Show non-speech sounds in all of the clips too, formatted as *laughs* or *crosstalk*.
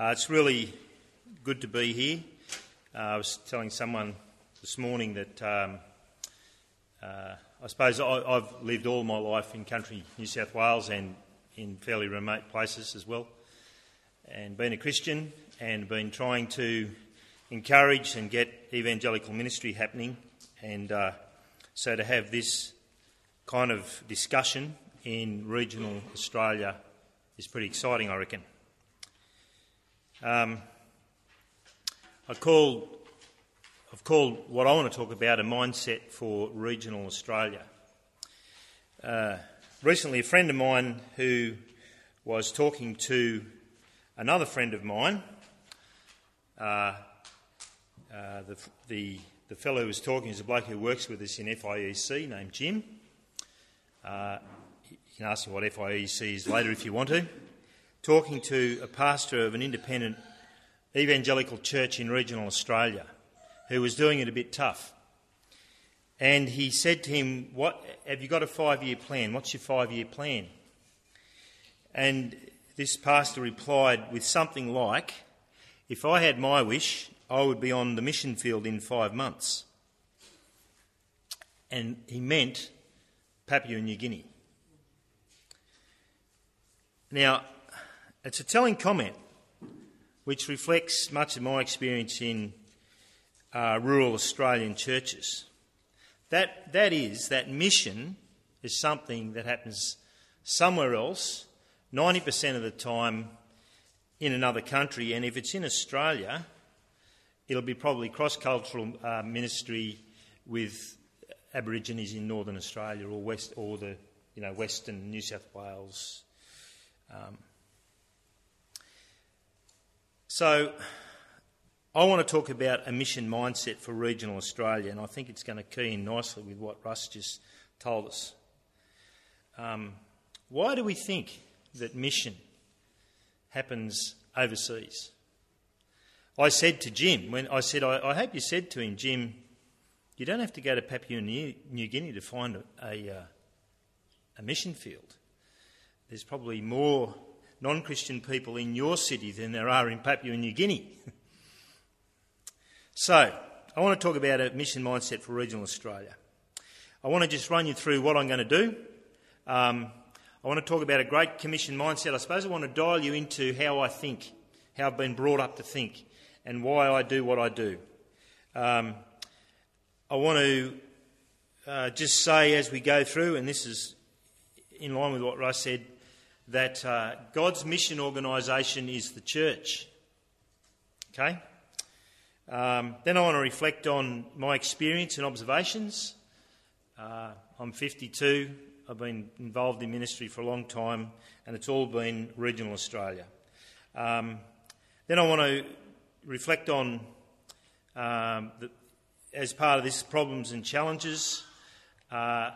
Uh, it's really good to be here. Uh, I was telling someone this morning that um, uh, I suppose I, have lived all my life in country New South Wales and in fairly remote places as well, and been a Christian and been trying to encourage and get evangelical ministry happening. And uh, so to have this kind of discussion in regional Australia is pretty exciting, I reckon. Um, I called, I've called what I want to talk about a mindset for regional Australia. Uh, recently, a friend of mine who was talking to another friend of mine, uh, uh, the, the, the fellow who was talking is a bloke who works with us in FIEC named Jim. Uh, you can ask me what FIEC is later if you want to talking to a pastor of an independent evangelical church in regional Australia who was doing it a bit tough. And he said to him, what, Have you got a five year plan? What's your five year plan? And this pastor replied with something like, If I had my wish, I would be on the mission field in five months. And he meant Papua New Guinea. Now, it's a telling comment which reflects much of my experience in uh, rural Australian churches. That, that is, that mission is something that happens somewhere else, 90% of the time in another country, and if it's in Australia, it'll be probably cross cultural uh, ministry with Aborigines in northern Australia or west or the you know western New South Wales. Um, so, I want to talk about a mission mindset for regional Australia, and I think it's going to key in nicely with what Russ just told us. Um, why do we think that mission happens overseas? I said to Jim, when I said, I, I hope you said to him, Jim, you don't have to go to Papua New, New Guinea to find a, a, uh, a mission field. There's probably more non Christian people in your city than there are in Papua New Guinea. *laughs* so, I want to talk about a mission mindset for regional Australia. I want to just run you through what I'm going to do. Um, I want to talk about a Great Commission mindset. I suppose I want to dial you into how I think, how I've been brought up to think, and why I do what I do. Um, I want to uh, just say as we go through, and this is in line with what Russ said, that uh, God's mission organisation is the church. Okay? Um, then I want to reflect on my experience and observations. Uh, I'm 52. I've been involved in ministry for a long time, and it's all been regional Australia. Um, then I want to reflect on, um, the, as part of this, problems and challenges, uh,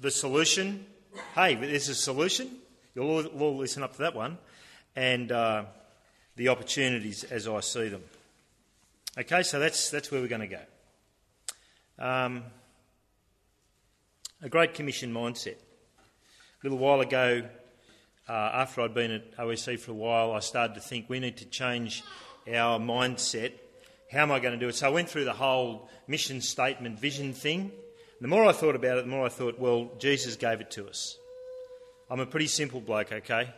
the solution. Hey, there's a solution. You'll all, all listen up to that one. And uh, the opportunities as I see them. Okay, so that's, that's where we're going to go. Um, a Great Commission mindset. A little while ago, uh, after I'd been at OEC for a while, I started to think we need to change our mindset. How am I going to do it? So I went through the whole mission statement, vision thing. The more I thought about it, the more I thought, well, Jesus gave it to us. I'm a pretty simple bloke, okay?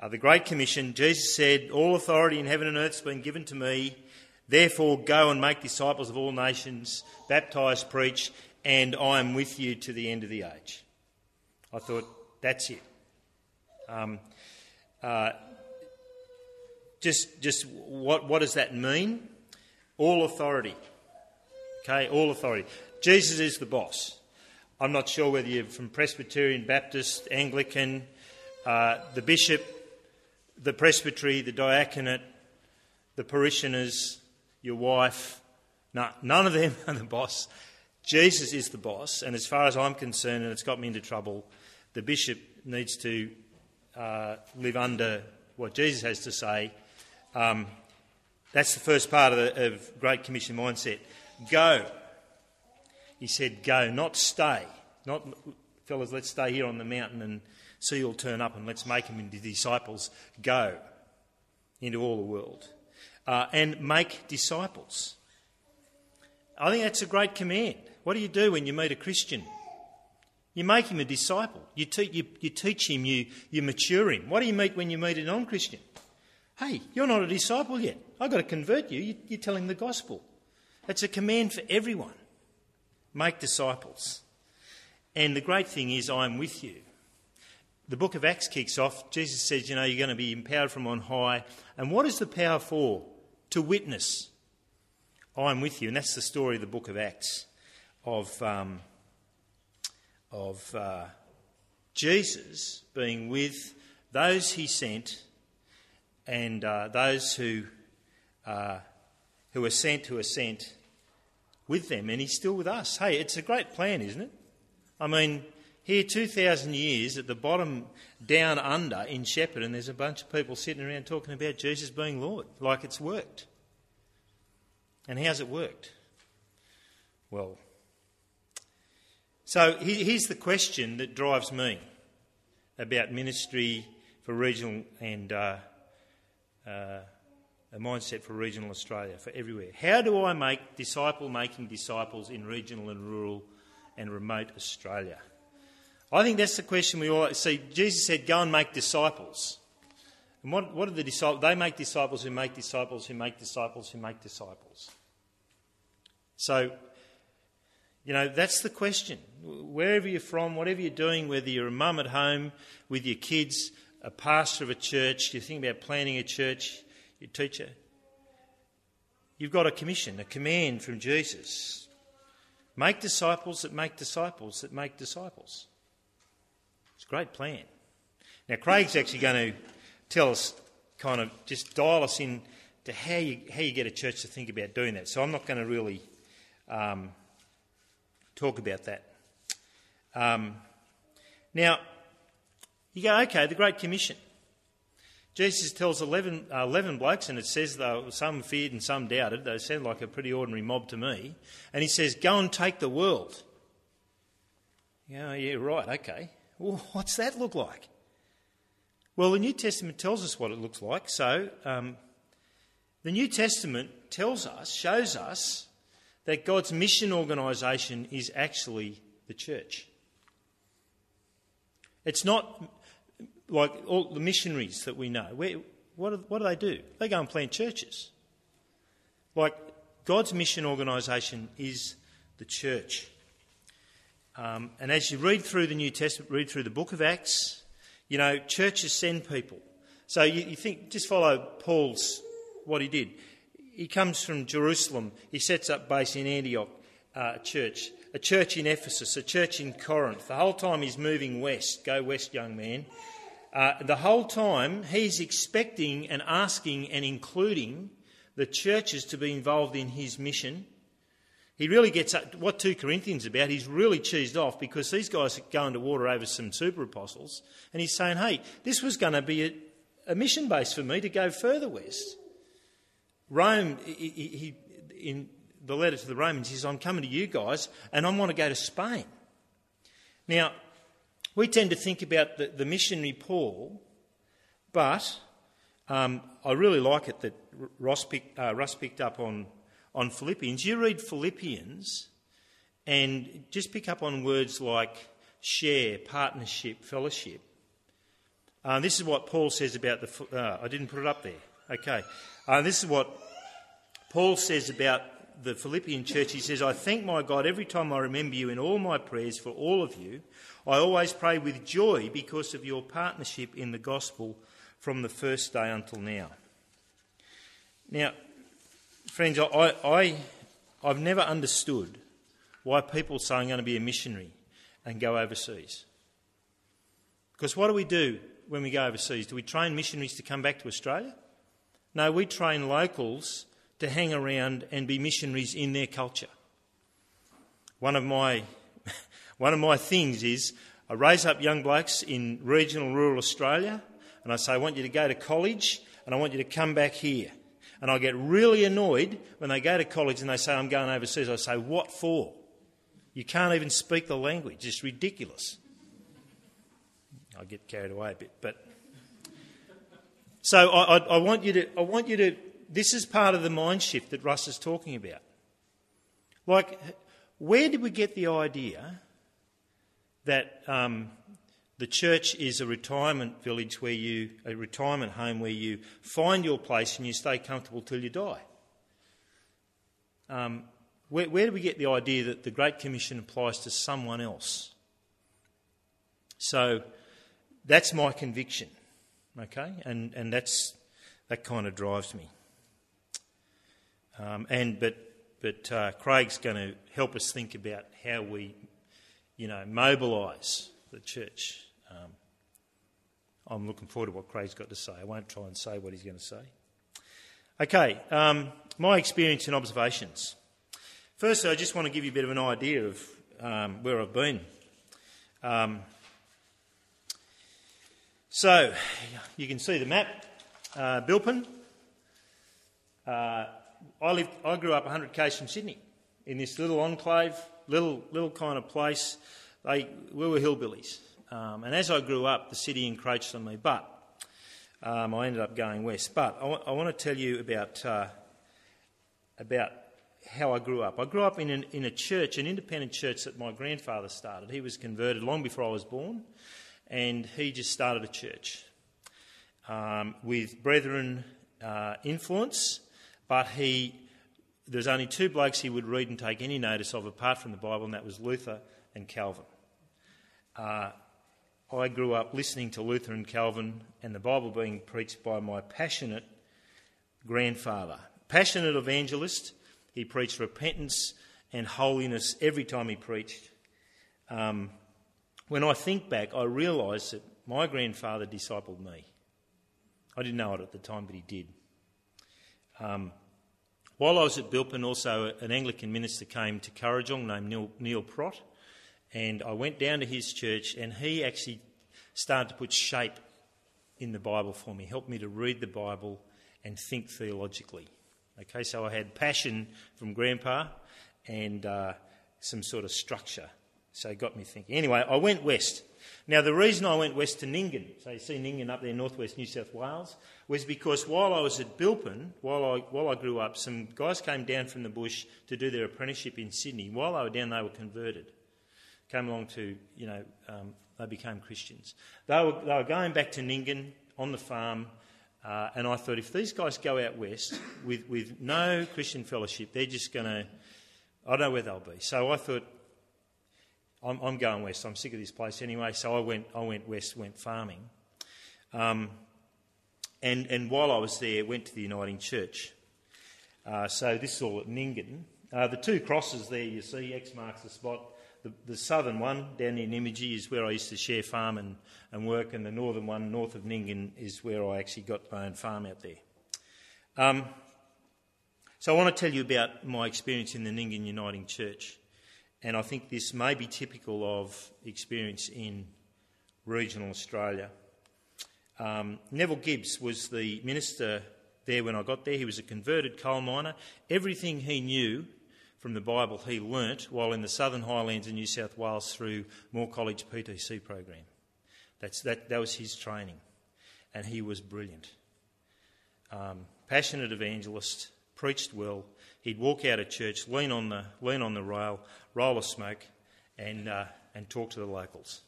Uh, the Great Commission, Jesus said, All authority in heaven and earth has been given to me. Therefore, go and make disciples of all nations, baptise, preach, and I am with you to the end of the age. I thought, that's it. Um, uh, just, just what, what does that mean? All authority. Okay, all authority. Jesus is the boss. I'm not sure whether you're from Presbyterian, Baptist, Anglican, uh, the bishop, the presbytery, the diaconate, the parishioners, your wife. No, none of them *laughs* are the boss. Jesus is the boss, and as far as I'm concerned, and it's got me into trouble, the bishop needs to uh, live under what Jesus has to say. Um, that's the first part of, the, of Great Commission mindset. Go. He said, Go, not stay. Not, fellas, let's stay here on the mountain and see all turn up and let's make them into disciples. Go. into all the world uh, and make disciples. I think that's a great command. What do you do when you meet a Christian? You make him a disciple. You, te- you, you teach him, you, you mature him. What do you meet when you meet a non Christian? Hey, you're not a disciple yet. I've got to convert you. you. You tell him the gospel. It's a command for everyone. Make disciples. And the great thing is, I'm with you. The book of Acts kicks off. Jesus says, You know, you're going to be empowered from on high. And what is the power for? To witness. I'm with you. And that's the story of the book of Acts of, um, of uh, Jesus being with those he sent and uh, those who, uh, who are sent, who are sent with them. And he's still with us. Hey, it's a great plan, isn't it? I mean, here 2,000 years at the bottom down under in Shepparton, and there's a bunch of people sitting around talking about Jesus being Lord, like it's worked. And how's it worked? Well, so here's the question that drives me about ministry for regional and uh, uh, a mindset for regional Australia, for everywhere. How do I make disciple making disciples in regional and rural and remote Australia? I think that's the question we all see. Jesus said, Go and make disciples. And what, what are the disciples? They make disciples who make disciples who make disciples who make disciples. So, you know, that's the question. Wherever you're from, whatever you're doing, whether you're a mum at home with your kids, a pastor of a church, you think about planning a church, your teacher, you've got a commission, a command from Jesus. Make disciples that make disciples that make disciples. It's a great plan. Now, Craig's actually going to tell us, kind of just dial us in to how you, how you get a church to think about doing that. So I'm not going to really um, talk about that. Um, now, you go, okay, the Great Commission. Jesus tells 11, uh, 11 blokes, and it says though some feared and some doubted. They sound like a pretty ordinary mob to me. And he says, Go and take the world. Yeah, yeah, right, okay. Well, *laughs* what's that look like? Well, the New Testament tells us what it looks like. So, um, the New Testament tells us, shows us, that God's mission organisation is actually the church. It's not like all the missionaries that we know. Where, what, do, what do they do? They go and plant churches. Like God's mission organisation is the church. Um, and as you read through the New Testament, read through the book of Acts, you know, churches send people. So you, you think, just follow Paul's, what he did. He comes from Jerusalem. He sets up base in Antioch uh, church, a church in Ephesus, a church in Corinth. The whole time he's moving west. Go west, young man. Uh, the whole time he's expecting and asking and including the churches to be involved in his mission he really gets up, what 2 Corinthians about, he's really cheesed off because these guys are going to water over some super apostles. And he's saying, hey, this was going to be a, a mission base for me to go further west. Rome, he, he, in the letter to the Romans, he says, I'm coming to you guys and I want to go to Spain. Now, we tend to think about the, the missionary Paul, but um, I really like it that Ross uh, Russ picked up on on Philippians, you read Philippians and just pick up on words like share, partnership, fellowship. Uh, this is what Paul says about the. Uh, I didn't put it up there. Okay. Uh, this is what Paul says about the Philippian church. He says, I thank my God every time I remember you in all my prayers for all of you. I always pray with joy because of your partnership in the gospel from the first day until now. Now, friends, I, I, I've never understood why people say I'm going to be a missionary and go overseas. Because what do we do when we go overseas? Do we train missionaries to come back to Australia? No, we train locals to hang around and be missionaries in their culture. One of my, *laughs* one of my things is I raise up young blokes in regional rural Australia and I say, I want you to go to college and I want you to come back here. And I get really annoyed when they go to college and they say, I'm going overseas. I say, What for? You can't even speak the language. It's ridiculous. I get carried away a bit, but so I, I, I, want you to, I want you to, this is part of the mind shift that Russ is talking about. Like, where did we get the idea that um, the church is a retirement village where you, a retirement home where you find your place and you stay comfortable till you die? Um, where, where do we get the idea that the Great Commission applies to someone else? So that's my conviction, okay? And, and that's, that kind of drives me. Um, and, but but uh, Craig's going to help us think about how we, you know, mobilise the church. Um, I'm looking forward to what Craig's got to say. I won't try and say what he's going to say. Okay, um, my experience and observations. Firstly, I just want to give you a bit of an idea of um, where I've been. Um, so, you can see the map. Uh, Bilpin. Uh, I, lived, I grew up 100 k's from Sydney in this little enclave, little, little kind of place. They, we were hillbillies. Um, and as I grew up, the city encroached on me, but um, I ended up going west. But I, w- I want to tell you about, uh, about how I grew up. I grew up in, an, in a church, an independent church that my grandfather started. He was converted long before I was born, and he just started a church um, with brethren uh, influence but he, there's only two blokes he would read and take any notice of apart from the Bible, and that was Luther and Calvin. Uh, I grew up listening to Luther and Calvin and the Bible being preached by my passionate grandfather. Passionate evangelist, he preached repentance and holiness every time he preached. Um, when I think back, I realise that my grandfather discipled me. I didn't know it at the time, but he did. Um, while I was at Bilpin, also an Anglican minister came to Kurrajong named Neil, Neil Prott, and I went down to his church, and he actually started to put shape in the Bible for me, helped me to read the Bible and think theologically. Okay, so I had passion from Grandpa and uh, some sort of structure. So it got me thinking. Anyway, I went west. Now, the reason I went west to Nyngan, so you see Nyngan up there, northwest New South Wales, was because while I was at Bilpin, while I, while I grew up, some guys came down from the bush to do their apprenticeship in Sydney. While they were down, they were converted. Came along to, you know, um, they became Christians. They were, they were going back to Nyngan on the farm, uh, and I thought if these guys go out west with, with no Christian fellowship, they're just going to, I don't know where they'll be. So I thought, I'm, I'm, going west. I'm sick of this place anyway. So I went, I went west, went farming. Um, and, and while I was there, went to the Uniting Church. Uh, so this is all at Nyngan. Uh, the two crosses there you see, X marks the spot. The, the southern one down near Nymagee is where I used to share farm and, and work, and the northern one, north of Nyngan, is where I actually got my own farm out there. Um, so I want to tell you about my experience in the Nyngan Uniting Church and I think this may be typical of experience in regional Australia. Um, Neville Gibbs was the minister there when I got there. He was a converted coal miner. Everything he knew from the Bible he learnt while in the Southern Highlands in New South Wales through Moore College PTC program. That's, that, that was his training, and he was brilliant. Um, passionate evangelist, preached well. He'd walk out of church, lean on the, lean on the rail, roll a smoke, and, uh, and talk to the locals.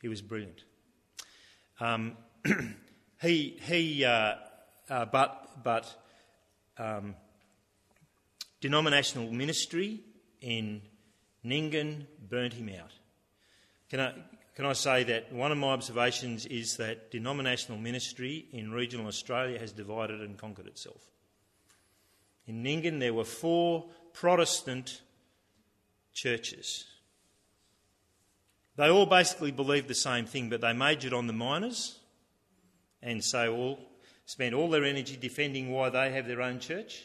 He was brilliant. Um, *clears throat* he, he uh, uh, but, but um, denominational ministry in Nyngan burnt him out. Can I, can I say that one of my observations is that denominational ministry in regional Australia has divided and conquered itself. In Nyngan, there were four Protestant churches. They all basically believed the same thing, but they majored on the minors and so all spent all their energy defending why they have their own church.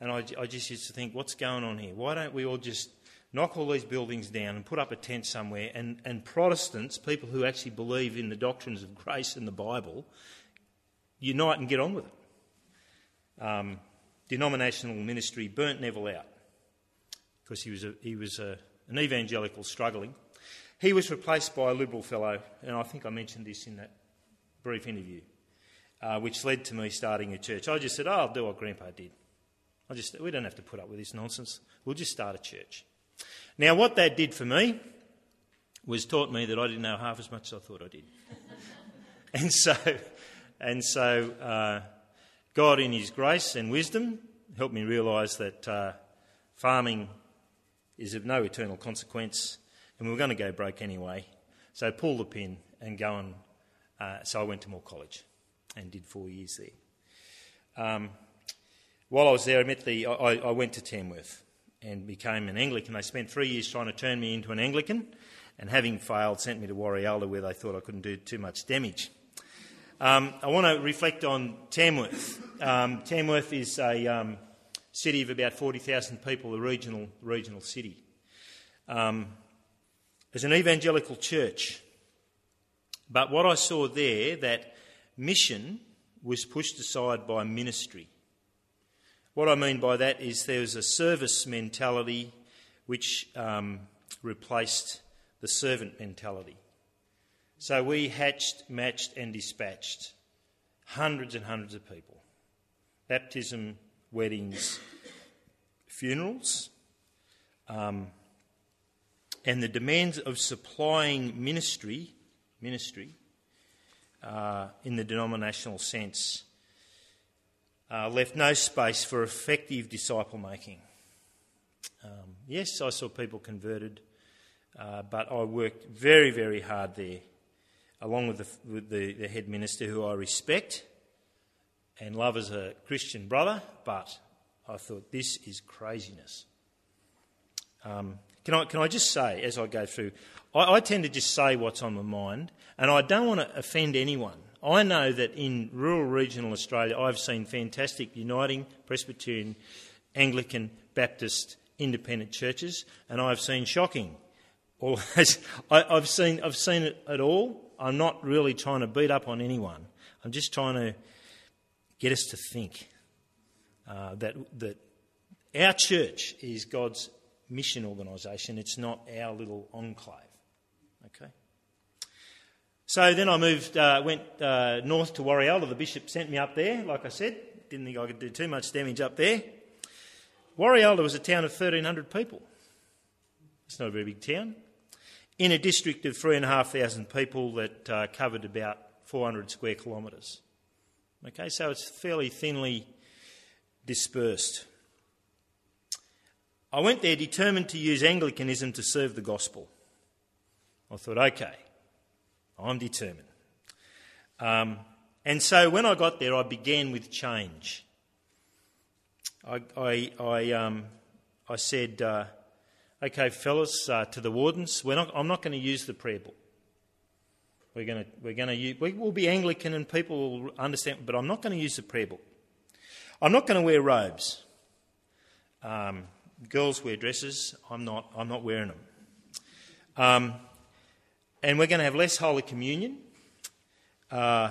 And I, I just used to think, what's going on here? Why don't we all just knock all these buildings down and put up a tent somewhere and, and Protestants, people who actually believe in the doctrines of grace and the Bible, unite and get on with it. Um, denominational ministry burnt Neville out because he was, a, he was a, an evangelical struggling. He was replaced by a Liberal fellow, and I think I mentioned this in that brief interview. uh, which led to me starting a church. I just said, oh, I'll do what Grandpa did. I just, we don't have to put up with this nonsense. We'll just start a church. Now, what that did for me was taught me that I didn't know half as much as I thought I did. *laughs* and so, and so uh, God, in His grace and wisdom, helped me realise that uh, farming is of no eternal consequence, and we were going to go broke anyway. So pull the pin and go and. Uh, so I went to Moore College and did four years there. Um, while I was there, I met the. I, I went to Tamworth and became an Anglican. They spent three years trying to turn me into an Anglican, and having failed, sent me to Warialda where they thought I couldn't do too much damage. Um, I want to reflect on Tamworth. Um, Tamworth is a um, city of about 40,000 people, a regional, regional city. Um, there's an evangelical church, but what I saw there, that mission was pushed aside by ministry. What I mean by that is there was a service mentality which um, replaced the servant mentality. So we hatched, matched, and dispatched hundreds and hundreds of people baptism, weddings, funerals, um, and the demands of supplying ministry, ministry uh, in the denominational sense uh, left no space for effective disciple making. Um, yes, I saw people converted, uh, but I worked very, very hard there, along with, the, with the, the, head minister, who I respect and love as a Christian brother, but I thought this is craziness. Um, can, I, can I just say, as I go through, I, I tend to just say what's on my mind, and I don't want to offend anyone. I know that in rural regional Australia, I've seen fantastic uniting Presbyterian, Anglican, Baptist, independent churches, and I've seen shocking. All *laughs* I, have seen, I've seen it at all. I'm not really trying to beat up on anyone. I'm just trying to get us to think uh, that that our church is God's mission organisation. It's not our little enclave. Okay. So then I moved, uh, went uh, north to Warialda. The bishop sent me up there, like I said. Didn't think I could do too much damage up there. Warialda was a town of 1,300 people. It's not a very big town. In a district of 3,500 people that uh, covered about 400 square kilometres. Okay, so it's fairly thinly dispersed. I went there determined to use Anglicanism to serve the gospel. I thought, okay, I'm determined. Um, and so when I got there, I began with change. I, I, I, um, I said, uh, okay, fellas, uh, to the wardens, not, I'm not going to use the prayer book. We're going to, we're going to use, we will be Anglican and people will understand, but I'm not going to use the prayer book. I'm not going to wear robes. Um, girls wear dresses. I'm not, I'm not wearing them. Um, and we're going to have less Holy Communion. Uh,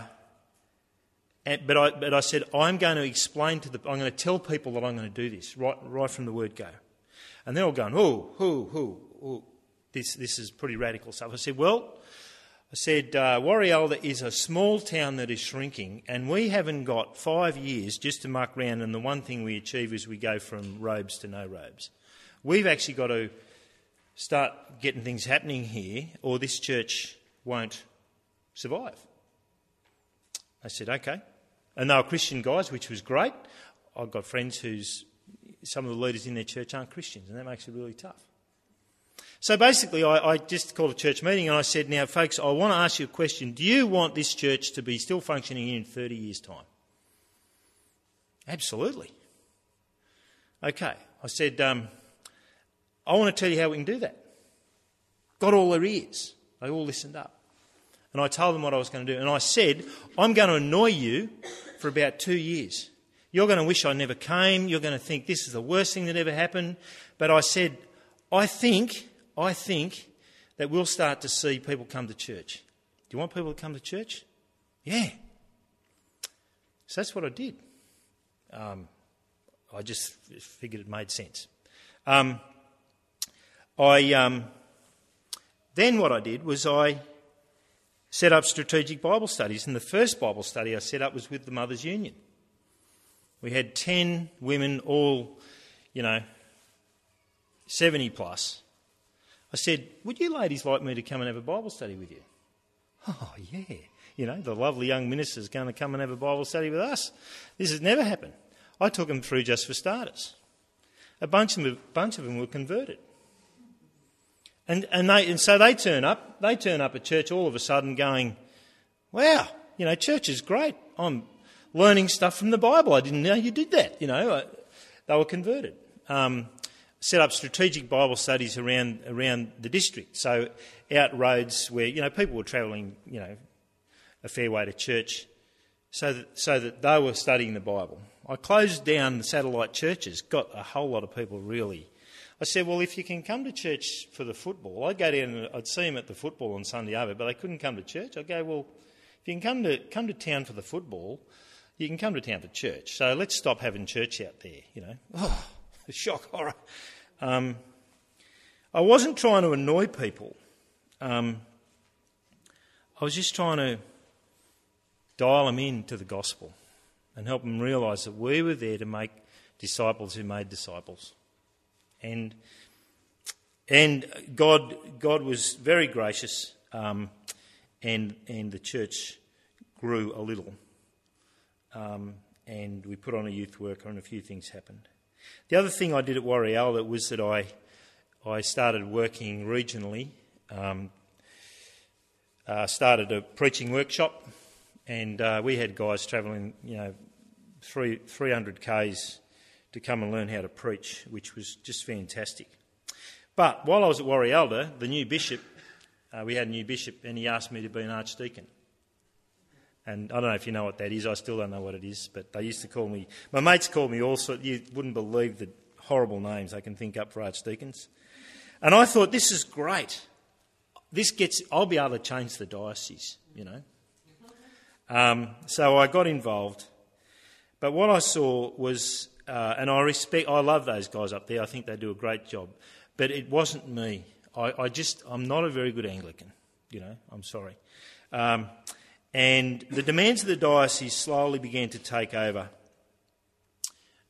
and, but, I, but I said, I'm going to explain to the, I'm going to tell people that I'm going to do this right, right from the word go. And they're all going, oh, who, who, who, this, this is pretty radical stuff. I said, well, I said, uh, is a small town that is shrinking, and we haven't got five years just to muck around, and the one thing we achieve is we go from robes to no robes. We've actually got to start getting things happening here, or this church won't survive. I said, okay. And they were Christian guys, which was great. I've got friends who's some of the leaders in their church aren't Christians, and that makes it really tough. So basically, I, I, just called a church meeting and I said, Now, folks, I want to ask you a question. Do you want this church to be still functioning in 30 years' time? Absolutely. Okay. I said, um, I want to tell you how we can do that. Got all their ears. They all listened up. And I told them what I was going to do. And I said, I'm going to annoy you for about two years. You're going to wish I never came. You're going to think this is the worst thing that ever happened. But I said, I think, I think that we'll start to see people come to church. Do you want people to come to church? Yeah. So that's what I did. Um, I just figured it made sense. Um, I um, then what I did was I set up strategic Bible studies. And the first Bible study I set up was with the Mothers Union. We had 10 women, all, you know, 70 plus. I said, Would you ladies like me to come and have a Bible study with you? Oh, yeah. You know, the lovely young minister's going to come and have a Bible study with us. This has never happened. I took them through just for starters. A bunch of them, bunch of them were converted. And, and, they, and so they turn up, they turn up at church all of a sudden going, wow, you know, church is great. I'm learning stuff from the Bible. I didn't know you did that. You know, they were converted. Um, set up strategic Bible studies around around the district. So out roads where you know people were travelling, you know, a fair way to church, so that so that they were studying the Bible. I closed down the satellite churches. Got a whole lot of people really. I said, well, if you can come to church for the football, I'd go down and I'd see them at the football on Sunday over, but they couldn't come to church. I'd go, well, if you can come to come to town for the football, you can come to town for church. So let's stop having church out there, you know. *sighs* Oh, *laughs* shock, horror. Um, I wasn't trying to annoy people. Um, I was just trying to dial them in to the gospel and help them realise that we were there to make disciples who made disciples. And, and God, God was very gracious, um, and, and the church grew a little um, and we put on a youth worker, and a few things happened. The other thing I did at Warialda was that I, I started working regionally, um, uh, started a preaching workshop, and uh, we had guys travelling, you know, three, 300 k's to come and learn how to preach, which was just fantastic. But while I was at Warialda, the new bishop, uh, we had a new bishop, and he asked me to be an archdeacon. And I don't know if you know what that is. I still don't know what it is. But they used to call me, my mates called me all sorts, you wouldn't believe the horrible names they can think up for archdeacons. And I thought, this is great. This gets, I'll be able to change the diocese, you know. Um, so I got involved. But what I saw was, uh, and I respect, I love those guys up there. I think they do a great job. But it wasn't me. I, I just, I'm not a very good Anglican, you know. I'm sorry. Um, and the demands of the diocese slowly began to take over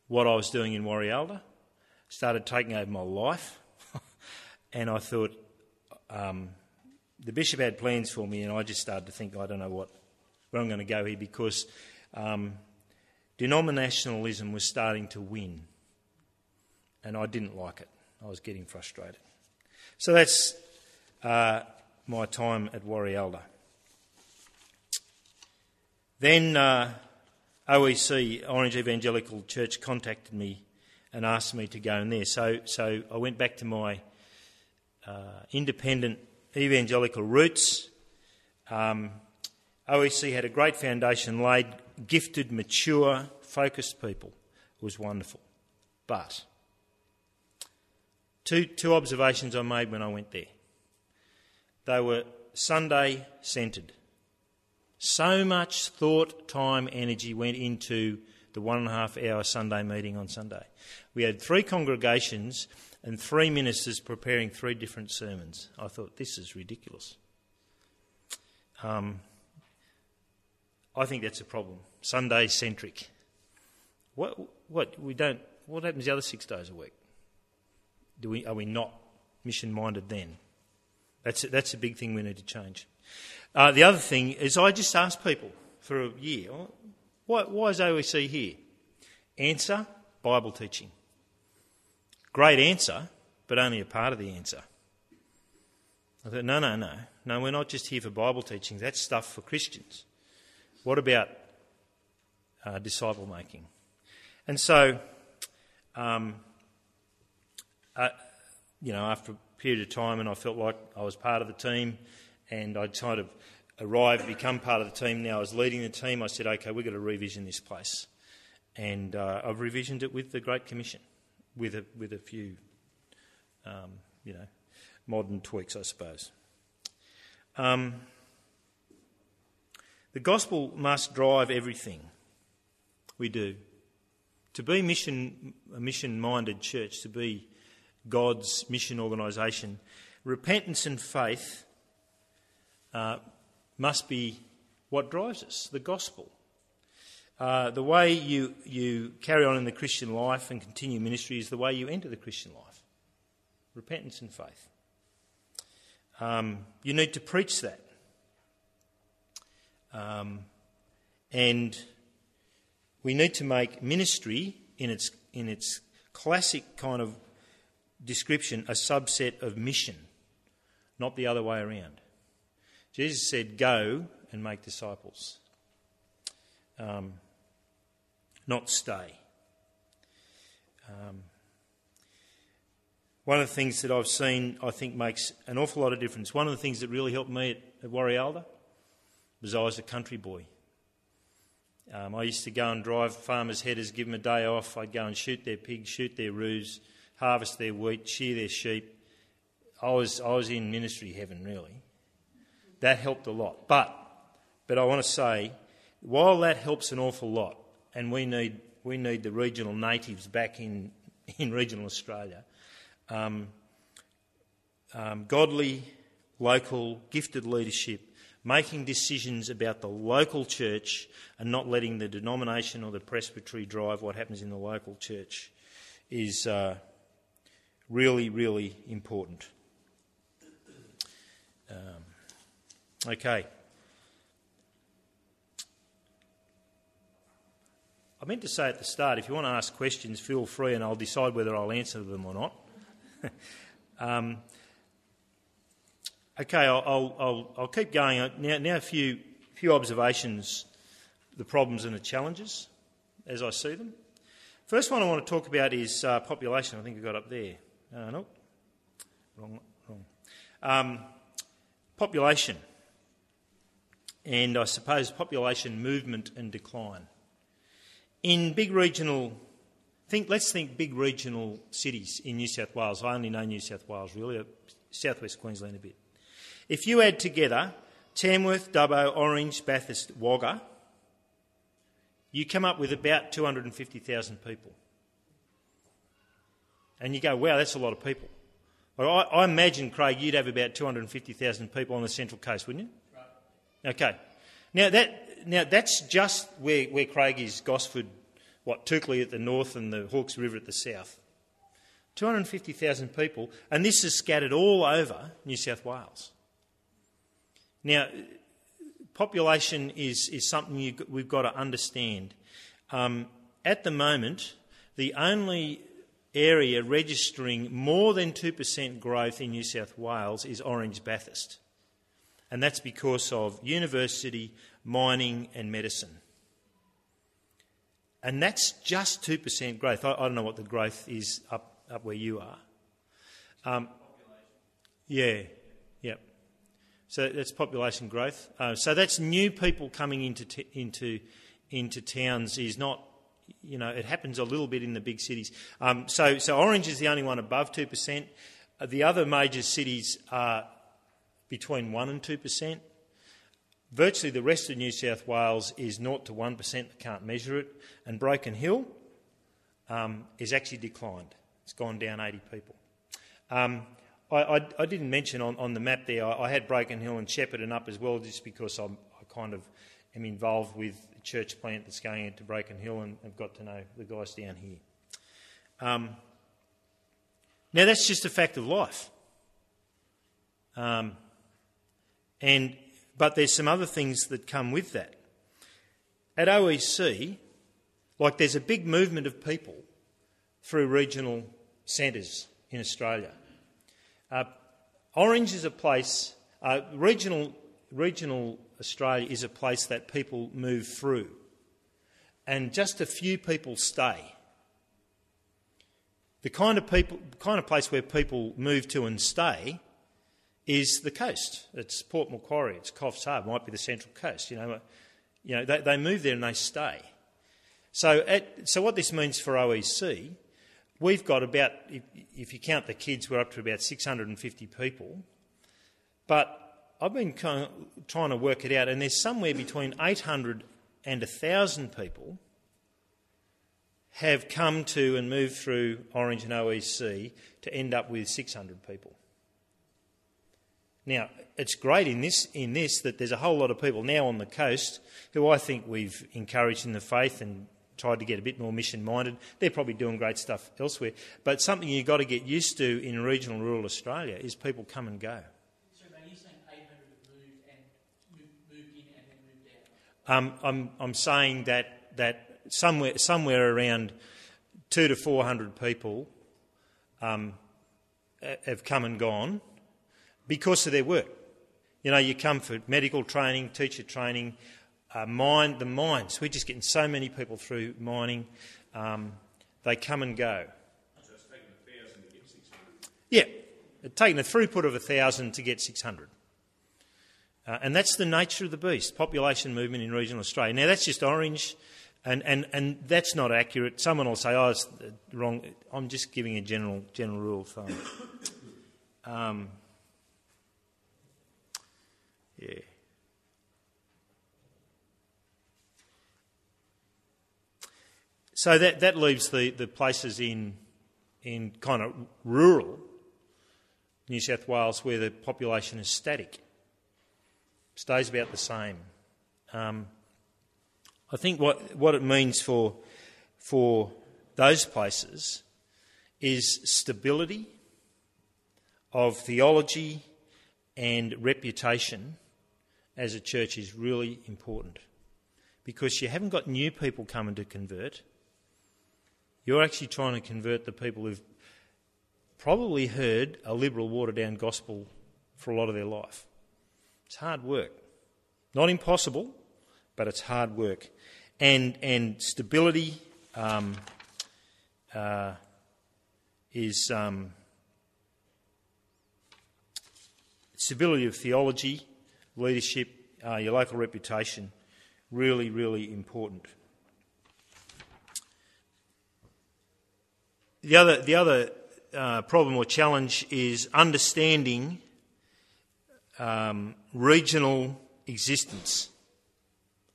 what I was doing in Warialda, started taking over my life. *laughs* and I thought um, the bishop had plans for me, and I just started to think, I don't know what, where I'm going to go here because um, denominationalism was starting to win. And I didn't like it. I was getting frustrated. So that's uh, my time at Warialda. Then uh, OEC, Orange Evangelical Church, contacted me and asked me to go in there. So, so I went back to my uh, independent evangelical roots. Um, OEC had a great foundation laid, gifted, mature, focused people. It was wonderful. But two, two observations I made when I went there. They were Sunday centred. So much thought, time, energy went into the one and a half hour Sunday meeting on Sunday. We had three congregations and three ministers preparing three different sermons. I thought, this is ridiculous. Um, I think that's a problem. Sunday centric. What, what, we don't, what happens the other six days a week? Do we, are we not mission minded then? That's, that's a big thing we need to change. Uh, the other thing is, I just asked people for a year, why, why is OEC here? Answer Bible teaching. Great answer, but only a part of the answer. I thought, no, no, no. No, we're not just here for Bible teaching. That's stuff for Christians. What about uh, disciple making? And so, um, uh, you know, after a period of time, and I felt like I was part of the team, and I'd kind of arrived, become part of the team. Now I was leading the team. I said, okay, we've got to revision this place. And uh, I've revisioned it with the Great Commission, with a, with a few, um, you know, modern tweaks, I suppose. Um, the gospel must drive everything we do. To be mission, a mission minded church, to be God's mission organisation, repentance and faith uh, must be what drives us the gospel. Uh, the way you, you carry on in the Christian life and continue ministry is the way you enter the Christian life repentance and faith. Um, you need to preach that. Um, and we need to make ministry in its, in its classic kind of description a subset of mission, not the other way around. Jesus said, Go and make disciples, um, not stay. Um, one of the things that I've seen, I think, makes an awful lot of difference. One of the things that really helped me at, at was I was a country boy. Um, I used to go and drive farmers' headers, give them a day off. I'd go and shoot their pigs, shoot their roos, harvest their wheat, shear their sheep. I was, I was in ministry heaven, really. That helped a lot. But, but I want to say, while that helps an awful lot, and we need, we need the regional natives back in, *laughs* in regional Australia, um, um, godly, local, gifted leadership making decisions about the local church and not letting the denomination or the presbytery drive what happens in the local church is uh, really, really important. Okay. I meant to say at the start, if you want to ask questions, feel free and I'll decide whether I'll answer them or not. *laughs* um, okay, I'll, I'll, I'll, keep going. Now, now a few, few observations, the problems and the challenges as I see them. First one I want to talk about is uh, population. I think we got up there. Uh, no, wrong, wrong. Um, population, and I suppose population movement and decline. In big regional Think, let's think big regional cities in New South Wales. I only know New South Wales, really, uh, southwest Queensland a bit. If you add together Tamworth, Dubbo, Orange, Bathurst, Wagga, you come up with about 250,000 people. And you go, wow, that's a lot of people. I, I, imagine, Craig, you'd have about 250,000 people on the Central Coast, wouldn't you? Okay. Now, that, now that's just where, where Craig is, Gosford, what, Toukley at the north and the Hawkes River at the south. 250,000 people, and this is scattered all over New South Wales. Now, population is, is something you, we've got to understand. Um, at the moment, the only area registering more than 2% growth in New South Wales is Orange Bathurst. And that's because of university, mining, and medicine. And that's just 2% growth. I, I, don't know what the growth is up, up where you are. Um, yeah, yep. So that's population growth. Uh, so that's new people coming into, t- into, into towns is not, you know, it happens a little bit in the big cities. Um, so, so Orange is the only one above 2%. Uh, the other major cities are between 1 and 2%. Virtually the rest of New South Wales is 0 to 1%, they can't measure it, and Broken Hill um, is actually declined. It's gone down 80 people. Um, I, I, I, didn't mention on, on the map there, I, I, had Broken Hill and Shepparton up as well, just because I'm, I kind of am involved with a church plant that's going into Broken Hill and have got to know the guys down here. Um, now, that's just a fact of life. Um, and but there's some other things that come with that. At OEC, like there's a big movement of people through regional centres in Australia. Uh, Orange is a place, uh, regional, regional Australia is a place that people move through, and just a few people stay. The kind of people, kind of place where people move to and stay is the coast. It's Port Macquarie, it's Coffs Harbour, might be the Central Coast. You know, you know they, they move there and they stay. So, at, so what this means for OEC, we've got about, if, if you count the kids, we're up to about 650 people. But I've been kind of trying to work it out, and there's somewhere between 800 and 1,000 people have come to and moved through Orange and OEC to end up with 600 people. Now, it's great in this, in this that there's a whole lot of people now on the coast who I think we've encouraged in the faith and tried to get a bit more mission minded. They're probably doing great stuff elsewhere. But something you've got to get used to in regional rural Australia is people come and go. Um, I'm, I'm saying that, that somewhere, somewhere around two to four hundred people um, have come and gone because of their work. You know, you come for medical training, teacher training, uh, mine, the mines. We're just getting so many people through mining. Um, they come and go. So it's taken thousand to get 600. Yeah, it's taken a throughput of a thousand to get 600. Uh, and that's the nature of the beast, population movement in regional Australia. Now, that's just orange, and, and, and that's not accurate. Someone will say, oh, it's wrong. I'm just giving a general, general rule of thumb. Um, yeah. So that, that leaves the, the places in, in kind of rural New South Wales where the population is static stays about the same. Um, I think what, what it means for, for those places is stability of theology and reputation as a church is really important because you haven't got new people coming to convert. You're actually trying to convert the people who've probably heard a liberal, watered down gospel for a lot of their life. It's hard work. Not impossible, but it's hard work. And, and stability um, uh, is um, stability of theology, leadership, uh, your local reputation, really, really important. The other, the other uh, problem or challenge is understanding um, regional existence.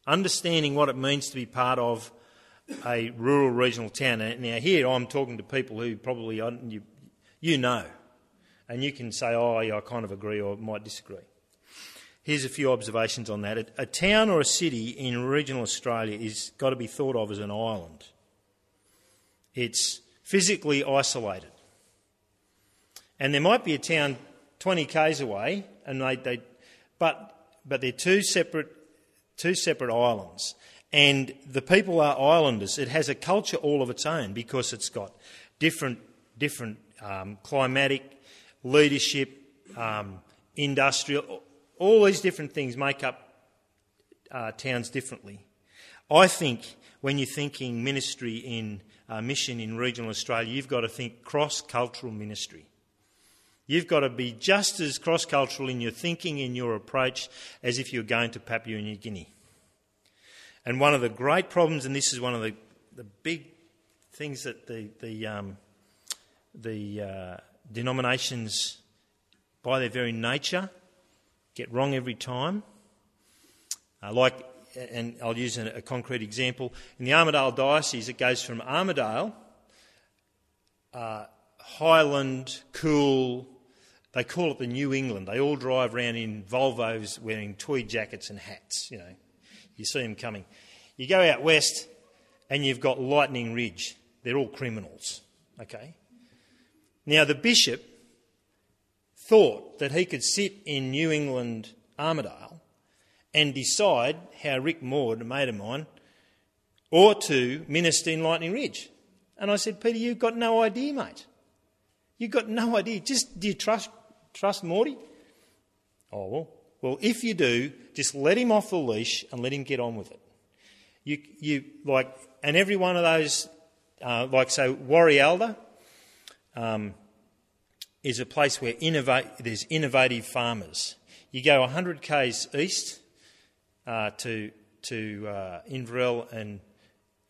Understanding what it means to be part of a rural regional town. Now, here I'm talking to people who probably you, you know, and you can say, oh, yeah, I kind of agree or might disagree. Here's a few observations on that. A, town or a city in regional Australia is got to be thought of as an island. It's physically isolated. And there might be a town 20 k's away, and they, they but, but they're two separate, two separate islands. And the people are islanders. It has a culture all of its own because it's got different, different um, climatic, leadership, um, industrial, all these different things make up uh, towns differently. I think when you're thinking ministry in uh, mission in regional Australia, you've got to think cross cultural ministry. You've got to be just as cross cultural in your thinking, in your approach, as if you're going to Papua New Guinea. And one of the great problems, and this is one of the, the big things that the, the, um, the uh, denominations, by their very nature, get wrong every time. Uh, like, and I'll use a, concrete example. In the Armidale Diocese, it goes from Armidale, uh, Highland, cool, they call it the New England. They all drive around in Volvos wearing tweed jackets and hats. You know, you see them coming. You go out west, and you've got Lightning Ridge. They're all criminals. Okay. Now the bishop thought that he could sit in New England Armidale and decide how Rick Maud, a mate of mine, ought to minister in Lightning Ridge. And I said, Peter, you've got no idea, mate. You've got no idea. Just do you trust trust Morty? Oh, well. Well, if you do, just let him off the leash and let him get on with it. You, you like, and every one of those, uh, like, so Warialda um, is a place where there's innovative farmers. You go 100 k's east uh, to to uh, Inverell and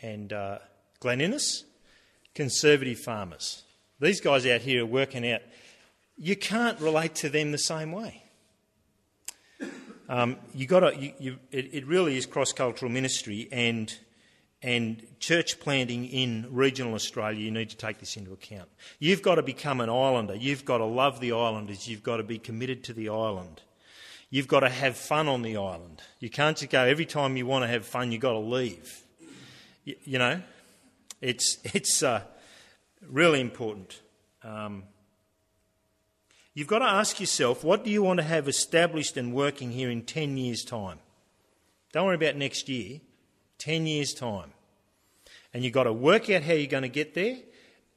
and uh, Glen Innes, conservative farmers. These guys out here are working out you can't relate to them the same way. Um, you got to, you, you, it, it, really is cross cultural ministry, and and church planting in regional Australia, you need to take this into account. You've got to become an islander. You've got to love the islanders. You've got to be committed to the island. You've got to have fun on the island. You can't just go every time you want to have fun, you've got to leave. You, you know, it's, it's uh, really important. Um, you've got to ask yourself what do you want to have established and working here in 10 years' time? Don't worry about next year. 10 years' time. And you've got to work out how you're going to get there,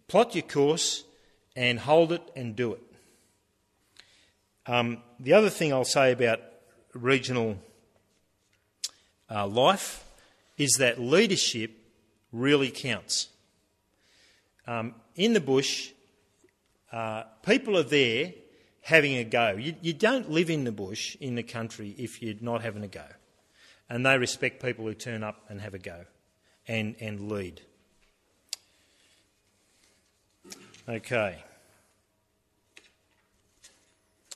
plot your course, and hold it and do it. Um, the other thing I'll say about regional uh, life is that leadership really counts. Um, in the bush, uh, people are there having a go. You, you, don't live in the bush in the country if you're not having a go and they respect people who turn up and have a go and, and lead. Okay.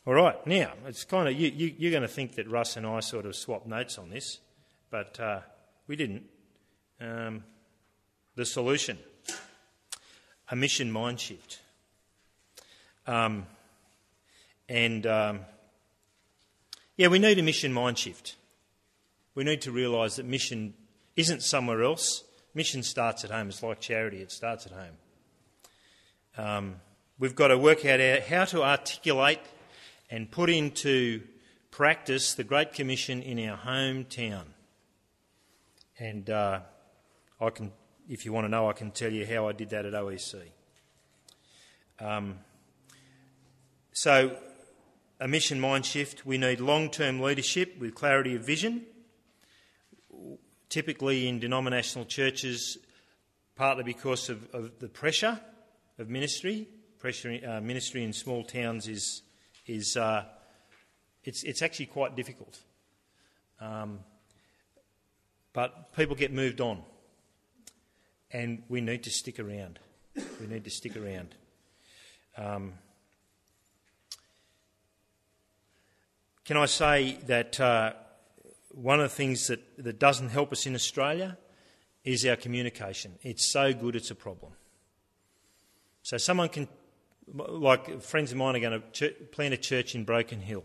All right, now, it's kind of, you, you, you're going to think that Russ and I sort of swapped notes on this, but uh, we didn't. Um, the solution a mission mind shift. Um, and um, yeah, we need a mission mind shift we need to realise that mission isn't somewhere else. Mission starts at home. It's like charity, it starts at home. Um, we've got to work out how to articulate and put into practice the Great Commission in our hometown. And uh, I can, if you want to know, I can tell you how I did that at OEC. Um, so, a mission mind shift. We need long term leadership with clarity of vision typically in denominational churches, partly because of, of the pressure of ministry. Pressure, uh, ministry in small towns is, is uh, it's, it's actually quite difficult. Um, but people get moved on, and we need to stick around. We need to stick around. Um, can I say that uh, one of the things that, that doesn't help us in Australia is our communication. It's so good, it's a problem. So, someone can, like friends of mine are going to plant a church in Broken Hill.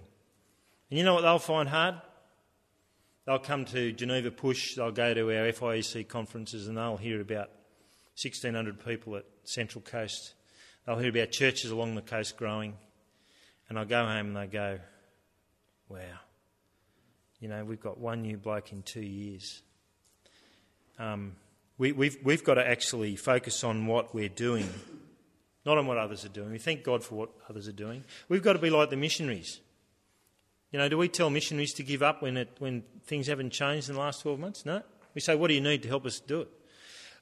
And you know what they'll find hard? They'll come to Geneva Push, they'll go to our FIEC conferences, and they'll hear about 1,600 people at Central Coast. They'll hear about churches along the coast growing. And I'll go home and they go, wow, you know, we've got one new bloke in two years. Um, we, we've, we've got to actually focus on what we're doing, not on what others are doing. We thank God for what others are doing. We've got to be like the missionaries. You know, do we tell missionaries to give up when, it, when things haven't changed in the last 12 months? No. We say, what do you need to help us do it?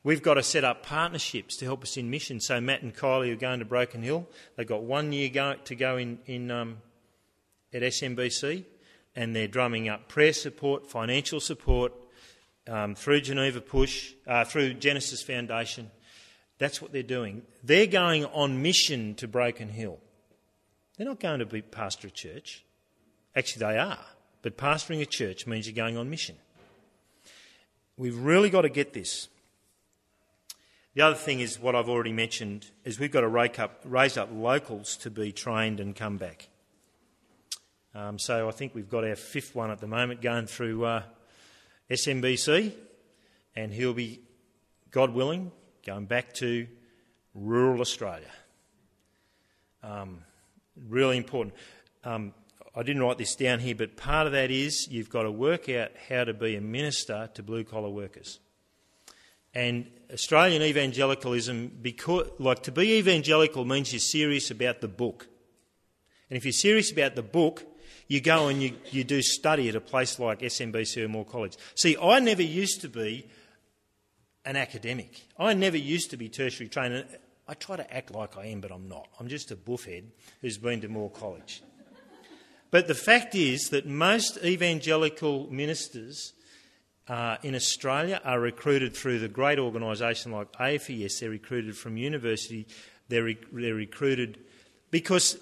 We've got to set up partnerships to help us in mission. So Matt and Kylie are going to Broken Hill. They've got one year go, to go in, in um, at SMBC and they're drumming up prayer support, financial support um, through Geneva Push, uh, through Genesis Foundation. That's what they're doing. They're going on mission to Broken Hill. They're not going to be pastor a church. Actually, they are. But pastoring a church means you're going on mission. We've really got to get this. The other thing is what I've already mentioned is we've got to up, raise up locals to be trained and come back. Um, so I think we've got our fifth one at the moment going through uh, SMBC, and he'll be, God willing, going back to rural Australia. Um, really important. Um, I didn't write this down here, but part of that is you've got to work out how to be a minister to blue collar workers. And Australian evangelicalism, because, like to be evangelical means you're serious about the book. And if you're serious about the book, you go and you, you do study at a place like SMBC or Moore College. See, I never used to be an academic. I never used to be tertiary trained. I try to act like I am, but I'm not. I'm just a buffhead who's been to Moore College. But the fact is that most evangelical ministers uh, in Australia are recruited through the great organisation like AFES. They're recruited from university. They're, re- they're recruited because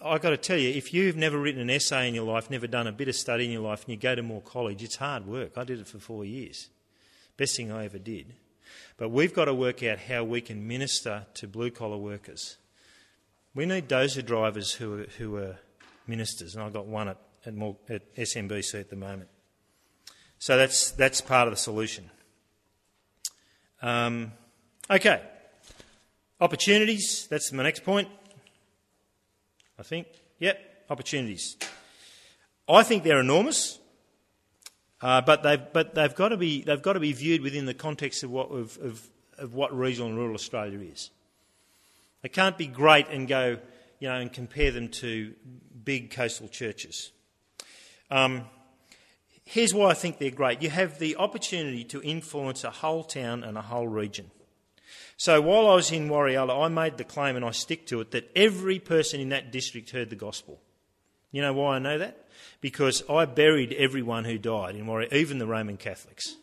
I've got to tell you, if you've never written an essay in your life, never done a bit of study in your life, and you go to Moore College, it's hard work. I did it for four years. Best thing I ever did. But we've got to work out how we can minister to blue collar workers. We need dozer drivers who are, who are ministers, and I've got one at, at, more, at SMBC at the moment. So that's, that's part of the solution. Um, okay. Opportunities, that's my next point. I think. Yep, opportunities. I think they're enormous. Uh, but they've but they've got to be they've got to be viewed within the context of what of, of, of what regional and rural Australia is. They can't be great and go you know and compare them to big coastal churches. Um, here's why I think they're great. You have the opportunity to influence a whole town and a whole region. So while I was in Warialda, I made the claim, and I stick to it, that every person in that district heard the gospel. You know why I know that? because I buried everyone who died in Warialda, even the Roman Catholics.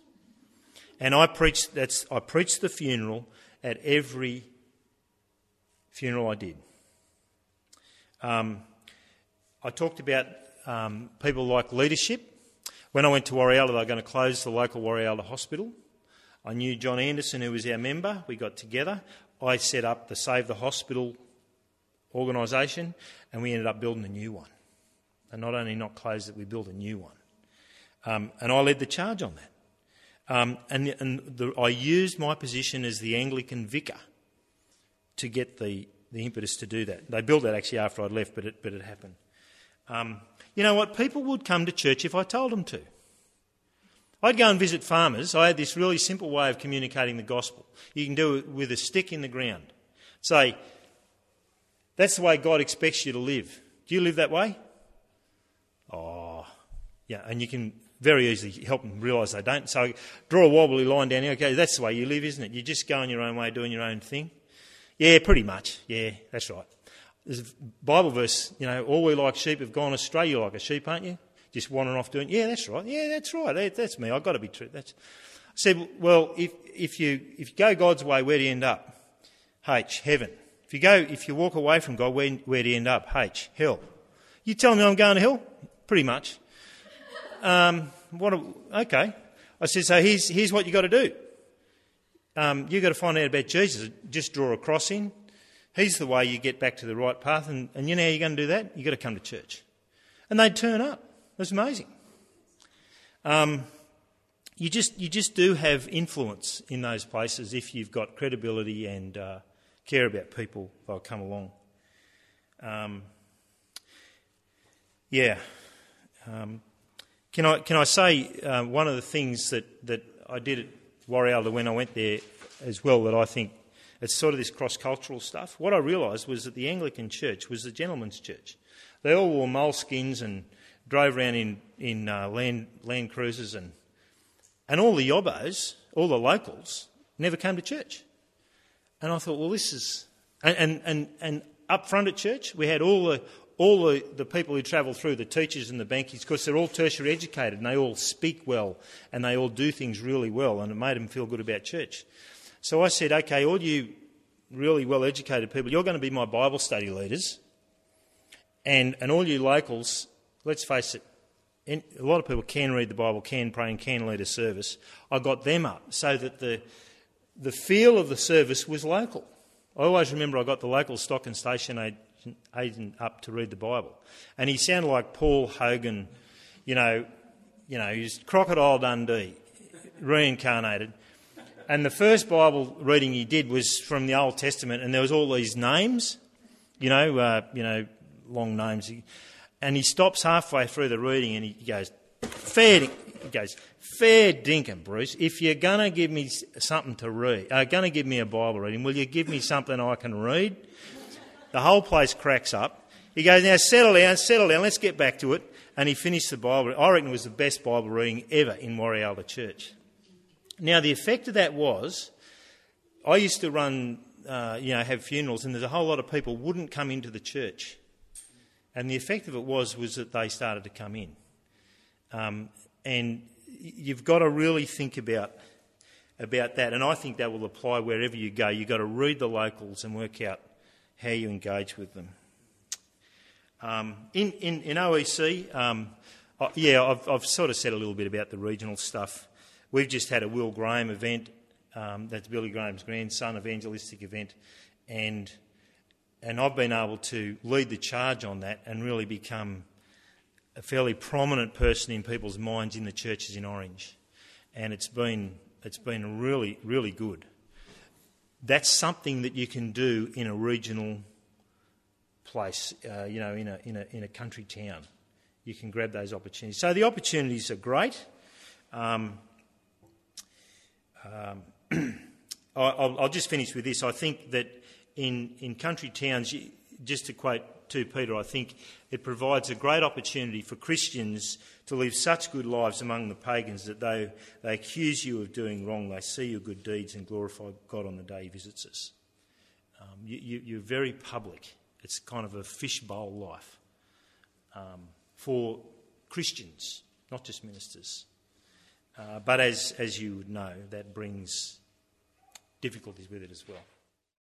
And I preached, that's, I preached the funeral at every funeral I did. Um, I talked about um, people like leadership. When I went to Warialda, they were going to close the local Warialda hospital. I knew John Anderson, who was our member. We got together. I set up the Save the Hospital organisation, and we ended up building a new one and not only not close it, we built a new one. Um, and I led the charge on that. Um, and, and the, I used my position as the Anglican vicar to get the, the impetus to do that. They built that actually after I'd left, but it, but it happened. Um, you know what? People would come to church if I told them to. I'd go and visit farmers. I had this really simple way of communicating the gospel. You can do it with a stick in the ground. Say, that's the way God expects you to live. Do you live that way? Oh, yeah, and you can very easily help them realise they don't. So draw a wobbly line down here. Okay, that's the way you live, isn't it? You're just go on your own way, doing your own thing. Yeah, pretty much. Yeah, that's right. There's a Bible verse, you know, all we like sheep have gone astray. You're like a sheep, aren't you? Just wandering off doing. Yeah, that's right. Yeah, that's right. that's me. I've got to be true. That's. I said, well, if if you if you go God's way, where do you end up? H, heaven. If you go, if you walk away from God, where, where do you end up? H, hell. You tell me I'm going to hell? pretty much. Um, what a, okay. I said, so here's, here's what you've got to do. Um, you've got to find out about Jesus. Just draw a cross in. He's the way you get back to the right path. And, and you know how you're going to do that? You've got to come to church. And they'd turn up. It was amazing. Um, you, just, you just do have influence in those places if you've got credibility and uh, care about people, they'll come along. Um, yeah. Um, can I can I say uh, one of the things that, that I did at Warialda when I went there as well that I think it's sort of this cross cultural stuff. What I realised was that the Anglican Church was the gentleman's church. They all wore moleskins and drove around in in uh, land land cruisers and and all the yobbos, all the locals, never came to church. And I thought, well, this is and and and, and up front at church we had all the all the, the people who travel through, the teachers and the bankies, because they're all tertiary educated and they all speak well and they all do things really well, and it made them feel good about church. So I said, okay, all you really well educated people, you're going to be my Bible study leaders. And, and all you locals, let's face it, a lot of people can read the Bible, can pray, and can lead a service. I got them up so that the, the feel of the service was local. I always remember I got the local stock and station agent up to read the Bible. And he sounded like Paul Hogan, you know, you know, he's Crocodile Dundee, reincarnated. And the first Bible reading he did was from the Old Testament, and there was all these names, you know, uh, you know, long names. And he stops halfway through the reading, and he goes, "Fair," he goes, "Fair dinkum, Bruce. If you're going to give me something to read, uh, going to give me a Bible reading, will you give me something I can read?" The whole place cracks up. He goes, Now settle down, settle down, let's get back to it. And he finished the Bible. I reckon it was the best Bible reading ever in Warialda Church. Now, the effect of that was I used to run, uh, you know, have funerals, and there's a whole lot of people wouldn't come into the church. And the effect of it was, was that they started to come in. Um, and you've got to really think about about that, and I think that will apply wherever you go. You've got to read the locals and work out how you engage with them. Um, in, in, in OEC, um, yeah, I've, I've, sort of said a little bit about the regional stuff. we've just had a Will Graham event. Um, that's Billy Graham's grandson, evangelistic event, and and I've been able to lead the charge on that and really become a fairly prominent person in people's minds in the churches in Orange, and it's been it's been really really good. That's something that you can do in a regional place, uh, you know, in a, in a in a country town. You can grab those opportunities. So the opportunities are great. Um, um, *clears throat* I'll, I'll, just finish with this. I think that in, in country towns, just to quote to Peter, I think it provides a great opportunity for Christians to live such good lives among the pagans that they, they accuse you of doing wrong, they see your good deeds and glorify God on the day He visits us. Um, you, are very public. It's kind of a fishbowl life um, for Christians, not just ministers. Uh, but as, as you would know, that brings difficulties with it as well.